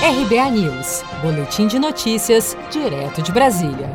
RBA News, Boletim de Notícias, direto de Brasília.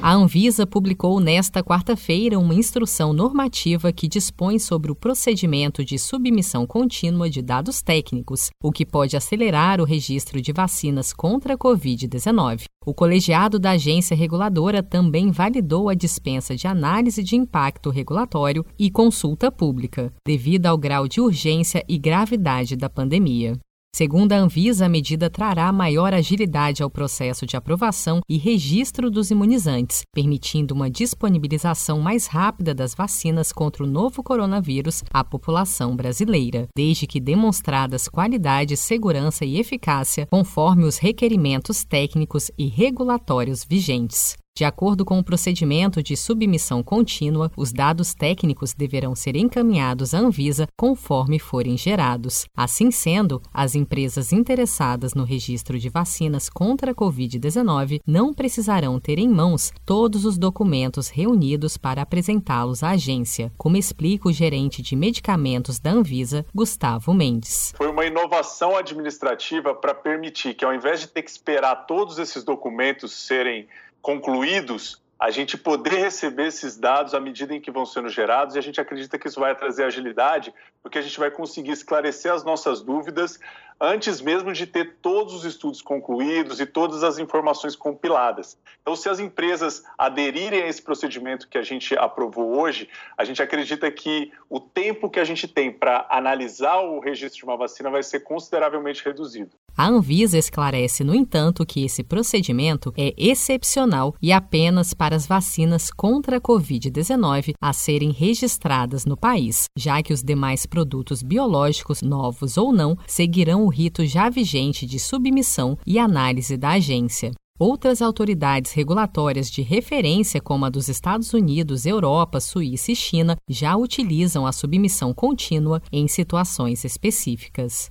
A Anvisa publicou nesta quarta-feira uma instrução normativa que dispõe sobre o procedimento de submissão contínua de dados técnicos, o que pode acelerar o registro de vacinas contra a Covid-19. O colegiado da agência reguladora também validou a dispensa de análise de impacto regulatório e consulta pública, devido ao grau de urgência e gravidade da pandemia. Segundo a Anvisa, a medida trará maior agilidade ao processo de aprovação e registro dos imunizantes, permitindo uma disponibilização mais rápida das vacinas contra o novo coronavírus à população brasileira, desde que demonstradas qualidade, segurança e eficácia conforme os requerimentos técnicos e regulatórios vigentes. De acordo com o procedimento de submissão contínua, os dados técnicos deverão ser encaminhados à Anvisa conforme forem gerados. Assim sendo, as empresas interessadas no registro de vacinas contra a Covid-19 não precisarão ter em mãos todos os documentos reunidos para apresentá-los à agência, como explica o gerente de medicamentos da Anvisa, Gustavo Mendes. Foi uma inovação administrativa para permitir que, ao invés de ter que esperar todos esses documentos serem concluídos, a gente poder receber esses dados à medida em que vão sendo gerados, e a gente acredita que isso vai trazer agilidade, porque a gente vai conseguir esclarecer as nossas dúvidas antes mesmo de ter todos os estudos concluídos e todas as informações compiladas. Então, se as empresas aderirem a esse procedimento que a gente aprovou hoje, a gente acredita que o tempo que a gente tem para analisar o registro de uma vacina vai ser consideravelmente reduzido. A Anvisa esclarece, no entanto, que esse procedimento é excepcional e apenas para as vacinas contra a Covid-19 a serem registradas no país, já que os demais produtos biológicos, novos ou não, seguirão o rito já vigente de submissão e análise da agência. Outras autoridades regulatórias de referência, como a dos Estados Unidos, Europa, Suíça e China, já utilizam a submissão contínua em situações específicas.